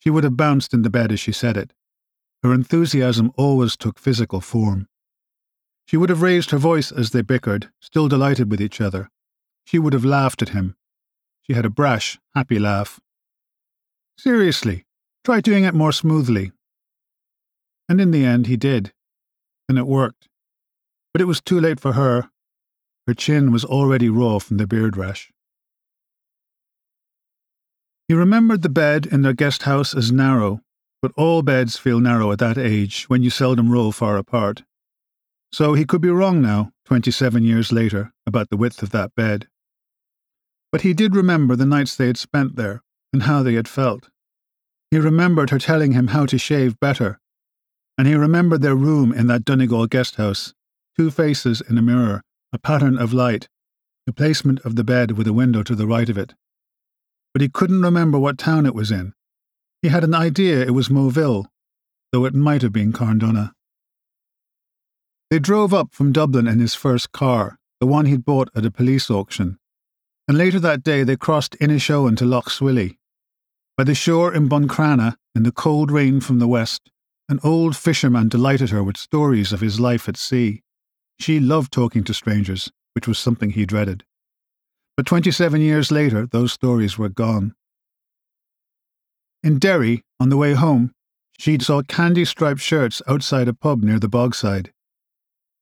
She would have bounced in the bed as she said it. Her enthusiasm always took physical form. She would have raised her voice as they bickered, still delighted with each other. She would have laughed at him. She had a brash, happy laugh. Seriously, try doing it more smoothly. And in the end, he did. And it worked. But it was too late for her. Her chin was already raw from the beard rash. He remembered the bed in their guest house as narrow, but all beds feel narrow at that age when you seldom roll far apart. So he could be wrong now, 27 years later, about the width of that bed. But he did remember the nights they had spent there and how they had felt. He remembered her telling him how to shave better, and he remembered their room in that Donegal guest house two faces in a mirror, a pattern of light, the placement of the bed with a window to the right of it, but he couldn't remember what town it was in. He had an idea it was Moville, though it might have been Carndonagh. They drove up from Dublin in his first car, the one he'd bought at a police auction, and later that day they crossed Inishowen to Lough Swilly. By the shore in Buncrana, in the cold rain from the west, an old fisherman delighted her with stories of his life at sea. She loved talking to strangers, which was something he dreaded. But 27 years later, those stories were gone. In Derry, on the way home, she saw candy striped shirts outside a pub near the bogside.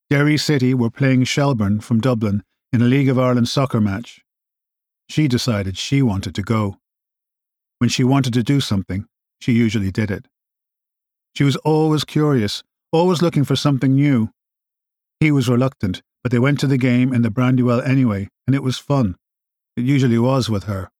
Derry City were playing Shelbourne from Dublin in a League of Ireland soccer match. She decided she wanted to go. When she wanted to do something, she usually did it. She was always curious, always looking for something new. He was reluctant, but they went to the game in the Brandywell anyway, and it was fun. It usually was with her.